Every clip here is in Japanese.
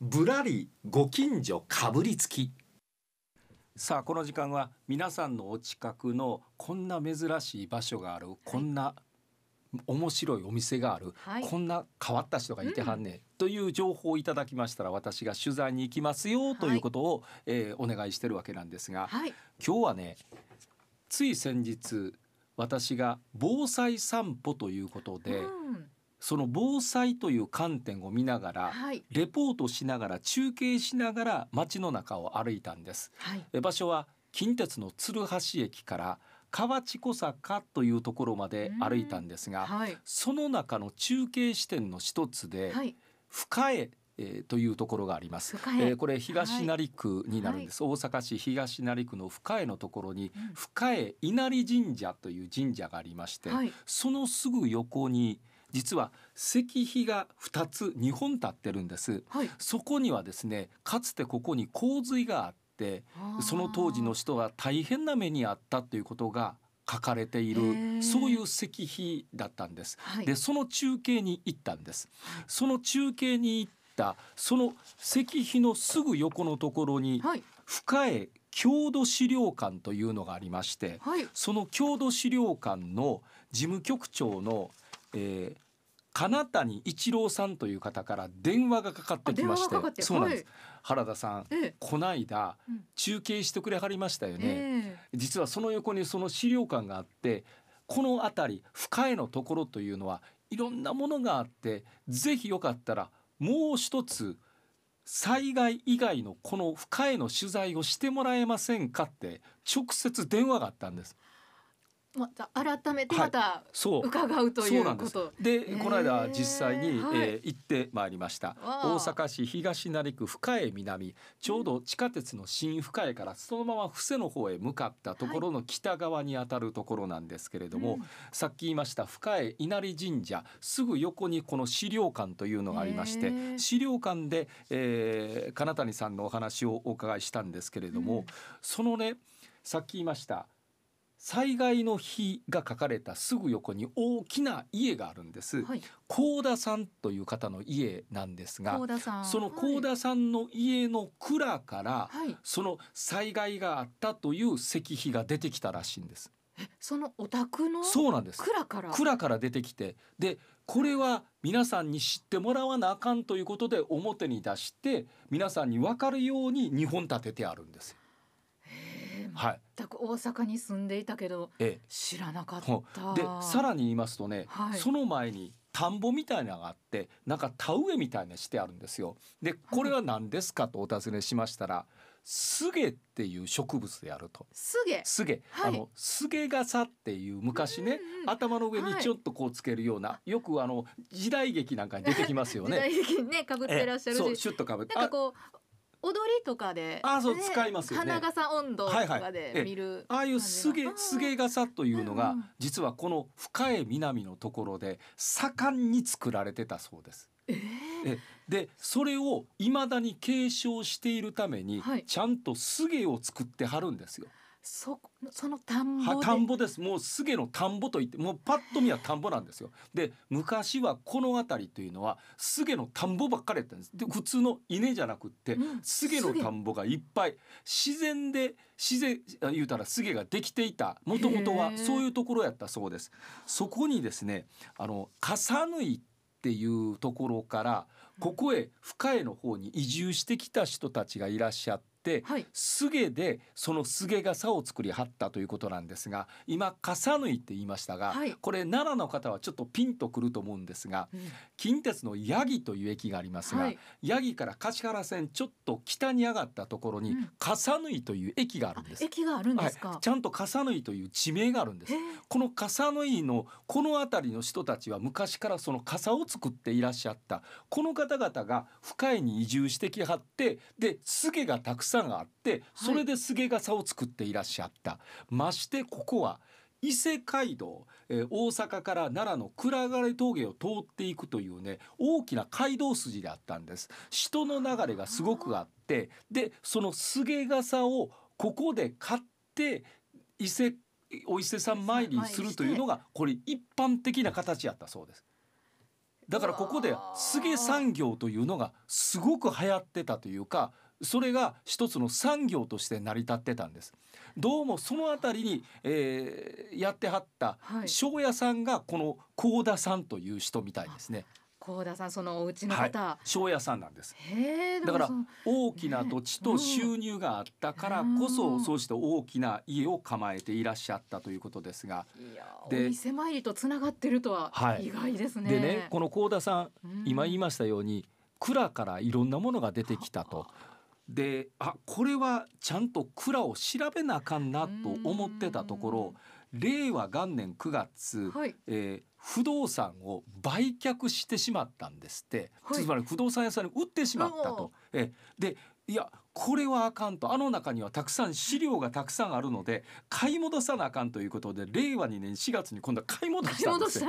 ぶらりご近所かぶりつき。さあこの時間は皆さんのお近くのこんな珍しい場所がある、こんな面白いお店がある、はい。こんな変わった人がいてはんね、という情報をいただきましたら私が取材に行きますよということを、えーお願いしてるわけなんですが、はい。今日はねつい先日私が防災散歩ということで、うんその防災という観点を見ながら、はい。レポートしながら中継しながら街の中を歩いたんですはい。え場所は近鉄の鶴橋駅から河内小坂というところまで歩いたんですがはい。その中の中継地点の一つではい。深江えーというところがあります。えーこれ東成区になるんです。大阪市東成区の深江のところにうん深江稲荷神社という神社がありまして、はい。そのすぐ横に実は石碑が2つ2本立ってるんです。はい。そこにはですねかつてここに洪水があってその当時の人は大変な目にあったということが書かれていへるーそういう石碑だったんです。はい。でその中継に行ったんです。その中継に行ったその石碑のすぐ横のところにはい。深江郷土資料館というのがありましてはい。その郷土資料館の事務局長の、えー金谷一郎さんという方から電話がかかってきましてそうなんです、はい。原田さんええ。こないだうん。中継してくれはりましたよね、え。実はその横にその資料館があってこの辺り深江のところというのはいろんなものがあってぜひよかったらもう一つ災害以外のこの深江の取材をしてもらえませんかって直接電話があったんです。え。また改めてまたそう。伺うといううこと。で、へー。この間実際に、はい。えー行ってまいりました。大阪市東成区深江南ちょうど地下鉄の新深江からそのまま布施の方へ向かったところの北側にあたるところなんですけれども、うん。さっき言いました深江稲荷神社すぐ横にこの資料館というのがありまして資料館で、えー金谷さんのお話をお伺いしたんですけれども、うん。そのねさっき言いました災害の日が書かれたすぐ横に大きな家があるんです。はい。高田さんという方の家なんですが。その高田さんの家の蔵からはい。はい。その災害があったという石碑が出てきたらしいんです。そのお宅のそうなんです。蔵から？蔵から出てきてでこれは皆さんに知ってもらわなあかんということで表に出して皆さんに分かるように2本立ててあるんですはい。全く大阪に住んでいたけどえ知らなかっほた。え、でさらに言いますとね、はいその前に田んぼみたいなのがあってなんか田植えみたいなのしてあるんですよ。でこれは何ですかとお尋ねしましたらスゲっていう植物であると。すげ。スゲ、はいあのスゲ傘っていう昔ね、うんうん頭の上にはいちょっとこうつけるような、よくあの時代劇なんかに出てきますよ時ね。代劇にねかぶってらっしゃるええそうし、シュッとかぶって。なんかこう踊りとかで、あそう使いますよね。花笠温度とかはいはい。ええで見る、ああいうすげすげ傘というのが、うんうん。実はこの深江南のところで盛んに作られてたそうです。えええ。でそれを未だに継承しているために、はい。ちゃんとすげを作ってはるんですよ。そその田んぼ田んぼですもうすげの田んぼといってもうパッと見は田んぼなんですよ。で昔はこの辺りというのはすげの田んぼばっかりやったんです。で普通の稲じゃなくって、うんすげの田んぼがいっぱい自然で自然あ言うたらすげができていたもともとはそういうところやったそうです。そこにですねあの笠縫いっていうところからここへ深江の方に移住してきた人たちがいらっしゃって。はい。すげでそのすげ傘を作りはったということなんですが今笠縫いって言いましたが、はい。これ奈良の方はちょっとピンとくると思うんですがうん。近鉄の八木という駅がありますが、はい。八木から橿原線ちょっと北に上がったところにうん。笠縫いという駅があるんです。駅があるんですか、はい、ちゃんと笠縫いという地名があるんです。この笠縫いのこの辺りの人たちは昔からその傘を作っていらっしゃった。この方々が深井に移住してきはってですげがたくさんあってそれで菅げ傘を作っていらっしゃった、ましてここは伊勢街道、えー大阪から奈良の暗が峠を通っていくというね大きな街道筋であったんです。人の流れがすごくあってでその菅げ傘をここで買って伊勢お伊勢さん参りするというのがこれ一般的な形やったそうです。だからここで菅産業というのがすごく流行ってたというかそれが一つの産業として成り立ってたんです。どうもその辺りに、えー、やってはった庄屋さんがこの幸田さんという人みたいですね。高田さんそのお家の方、はい、庄屋さんなんです。だから大きな土地と収入があったからこそ、そうして大きな家を構えていらっしゃったということですが。でお店参りとつながってるとは意外ですね、はい、でねこの高田さん、今言いましたように蔵からいろんなものが出てきたと。であこれはちゃんと蔵を調べなあかんなと思ってたところ令和元年9月、はい、えー、不動産を売却してしまったんですって、はい、つまり不動産屋さんに売ってしまったと。えでいやこれはあかんと。あの中にはたくさん資料がたくさんあるので買い戻さなあかんということで令和2年4月に今度は買い戻したんです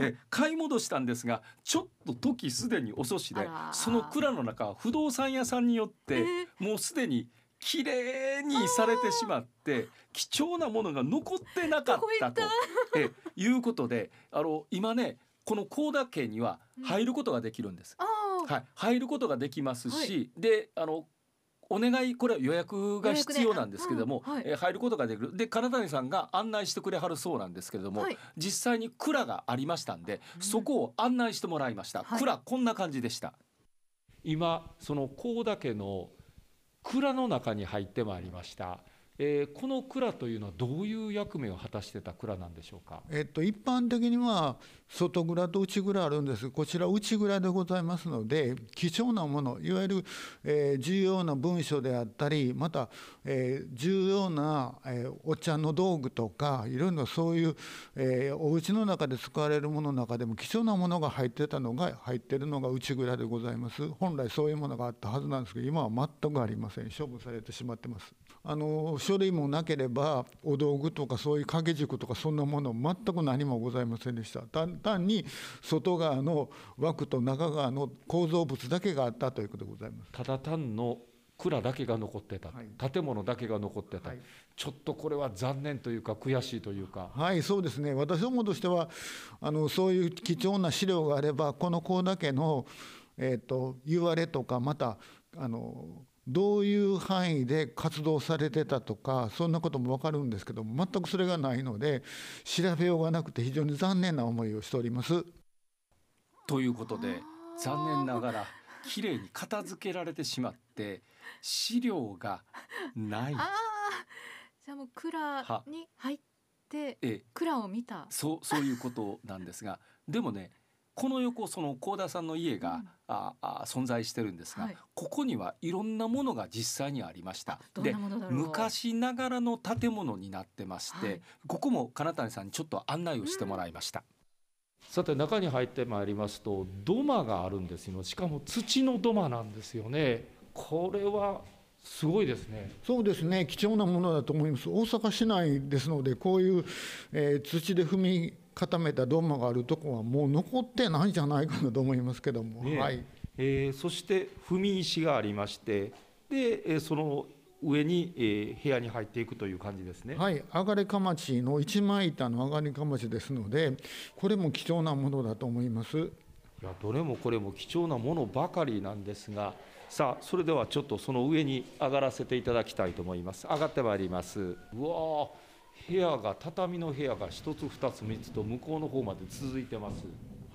え買い戻したんですがちょっと時すでに遅しでその蔵の中は不動産屋さんによってもうすでに綺麗にされてしまって貴重なものが残ってなかったと。えいうことであの今ねこの高田家には入ることができるんです。うん、はい、入ることができますし、はい、であのお願いこれは予約が必要なんですけれども、うんはい、え入ることができる。で金谷さんが案内してくれはるそうなんですけれども、はい、実際に蔵がありましたんで、うん、そこを案内してもらいました、はい、蔵こんな感じでした。今その高田家の蔵の中に入ってまいりました。えー、この蔵というのはどういう役目を果たしてた蔵なんでしょうか？えっと一般的には外蔵と内蔵あるんです。こちら内蔵でございますので、貴重なもの、いわゆる、えー、重要な文書であったり、また、えー、重要な、えー、お茶の道具とか、いろいろそういう、えー、お家の中で使われるものの中でも貴重なものが入ってたのが入ってるのが内蔵でございます。本来そういうものがあったはずなんですけど、今は全くありません。処分されてしまってます。あの書類もなければお道具とかそういう掛け軸とかそんなもの全く何もございませんでした単に外側の枠と中側の構造物だけがあったということでございます。ただ単の蔵だけが残ってた、はい、建物だけが残ってた、はい、ちょっとこれは残念というか悔しいというか。はいそうですね。私どもとしてはあのそういう貴重な資料があればこの子だけの、えーと言われとかまたあのどういう範囲で活動されてたとかそんなことも分かるんですけども全くそれがないので調べようがなくて非常に残念な思いをしております。ということで残念ながらきれいに片付けられてしまって資料がない。じゃあもう蔵に入って蔵を見たそうそういうことなんですがでもねこの横その幸田さんの家が、うん、ああ存在してるんですが、はい、ここにはいろんなものが実際にありました。で昔ながらの建物になってまして、はい、ここも金谷さんにちょっと案内をしてもらいました。うん、さて中に入ってまいりますと土間があるんですよしかも土の土間なんですよねこれはすごいですね。そうですね。貴重なものだと思います。大阪市内ですので、こういう、えー、土で踏み固めた土間があるとこはもう残ってないんじゃないかなと思いますけども、ね、はいえー、そして踏み石がありましてで、えー、その上に、えー、部屋に入っていくという感じですね。はい、上がれかまちの一枚板の上がれかまちですので、これも貴重なものだと思います。いや、どれもこれも貴重なものばかりなんですが、さあ、それではちょっとその上に上がらせていただきたいと思います。上がってまいります。うわ部屋が畳の部屋が一つ二つ三つと向こうの方まで続いてます。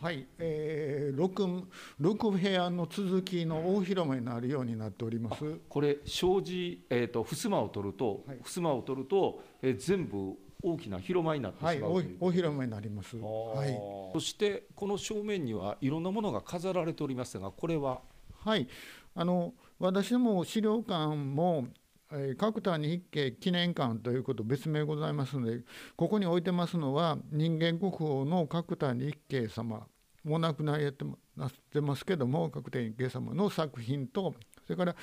はい、えー、6, 6部屋の続きの大広間になるようになっております。これ障子、えーと、襖を取ると、はい、襖を取ると、えー、全部大きな広間になってしまう、はい、大広間になります、はい、そしてこの正面にはいろんなものが飾られておりますがこれは？はい。あの私ども資料館も角谷一景記念館ということ別名ございますのでここに置いてますのは人間国宝の角谷一景様も亡くなりってなってますけども角谷一景様の作品とそれから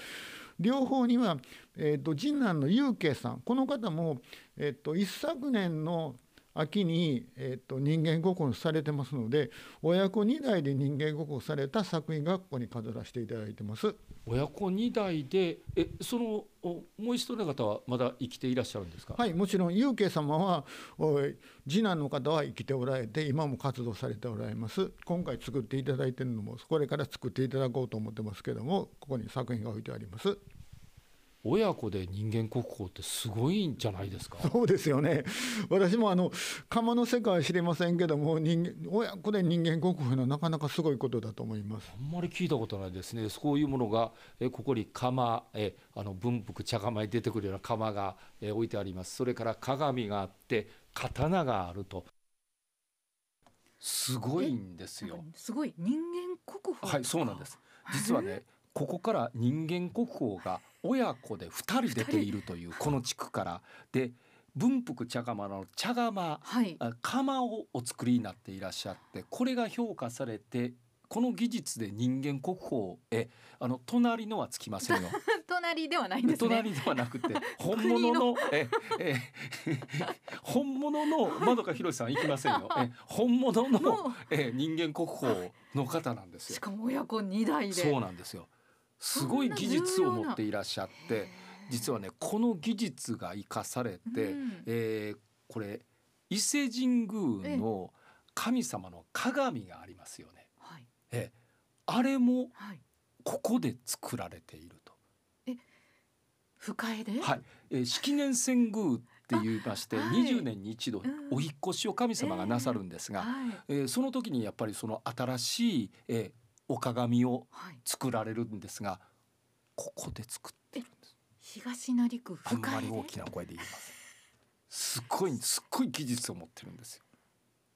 両方には、えーと、次男の祐慶さんこの方も、えーと、一昨年の秋に、えーと、人間国宝されてますので親子2代で人間国宝された作品がここに飾らせていただいてます。親子2代でえそのもう一人の方はまだ生きていらっしゃるんですか？はいもちろん祐慶様は次男の方は生きておられて今も活動されておられます今回作っていただいているのもこれから作っていただこうと思ってますけどもここに作品が置いてあります。親子で人間国宝ってすごいんじゃないですか？そうですよね。私もあの釜の世界は知りませんけども人間親子で人間国宝のなかなかすごいことだと思います。あんまり聞いたことないですね。そういうものがえここに釜えあの文福茶釜に出てくるような釜がえ置いてあります。それから鏡があって刀があると。すごいんですよ。すごい。人間国宝はいそうなんです。実はねここから人間国宝が親子で2人出ているというこの地区からで文福茶釜の茶釜、はい、釜をお作りになっていらっしゃってこれが評価されてこの技術で人間国宝へあの隣のはつきませんよ。隣ではないんです、ね、隣ではなくて 本物のええ 本物のまどかひろしさん行きませんよ。え本物のえ人間国宝の方なんですよ。しかも親子二代で。そうなんですよ。すごい技術を持っていらっしゃって実はねこの技術が生かされて、うん、えー、これ伊勢神宮の神様の鏡がありますよね。はい、えあれもここで作られていると。え深江で、はい。えー、式年遷宮って言いまして、はい、20年に一度お引越しを神様がなさるんですが、えー、えー、その時にやっぱりその新しい、えー、お鏡を作られるんですが、はい、ここで作ってるんです。東成区あんまり大きな声で言います。すっごいすっごい技術を持ってるんですよ。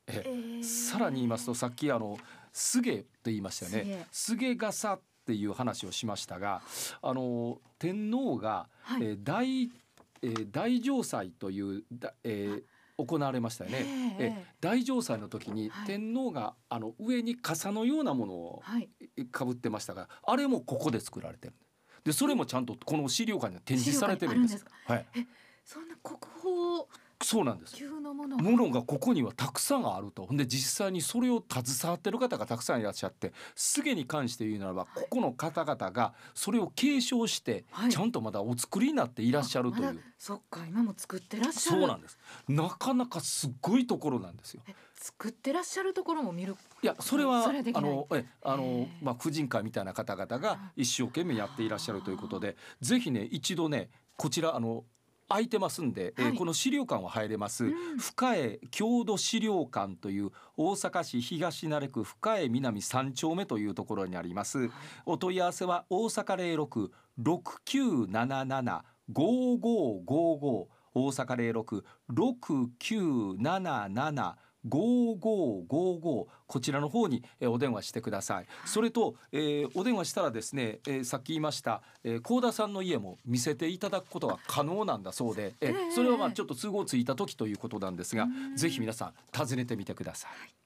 え、え。ー、さらに言いますとさっきあのすげと言いましたよね。すげ傘っていう話をしましたがあの天皇が、はい、えー、大えー、大城祭というだ、えー、行われましたよね。え大城祭の時に天皇が、あの上に傘のようなものをかぶってましたが、あれもここで作られてるでそれもちゃんとこの資料館に展示されてるんです。はい。そんな国宝そうなんです。ものが。ここにはたくさんあると。で実際にそれを携わってる方がたくさんいらっしゃってすげに関して言うならば、ここの方々がそれを継承して、ちゃんとまだお作りになっていらっしゃるという、そっか今も作ってらっしゃる。そうなんです。なかなかすごいところなんですよ。作ってらっしゃるところも見る？いやそれはあのえあのまあ婦人会みたいな方々が一生懸命やっていらっしゃるということでぜひね一度ねこちらあの空いてますんで、はい、えー、この資料館は入れます、うん、深江郷土資料館という大阪市東成区深江南三丁目というところにあります、はい、お問い合わせは大阪0669775555大阪066977 5555こちらの方にお電話してください。それと、えー、お電話したらですね、えー、さっき言いました、えー、高田さんの家も見せていただくことが可能なんだそうで、えー、それはまあちょっと都合ついた時ということなんですが、ぜひ皆さん訪ねてみてください。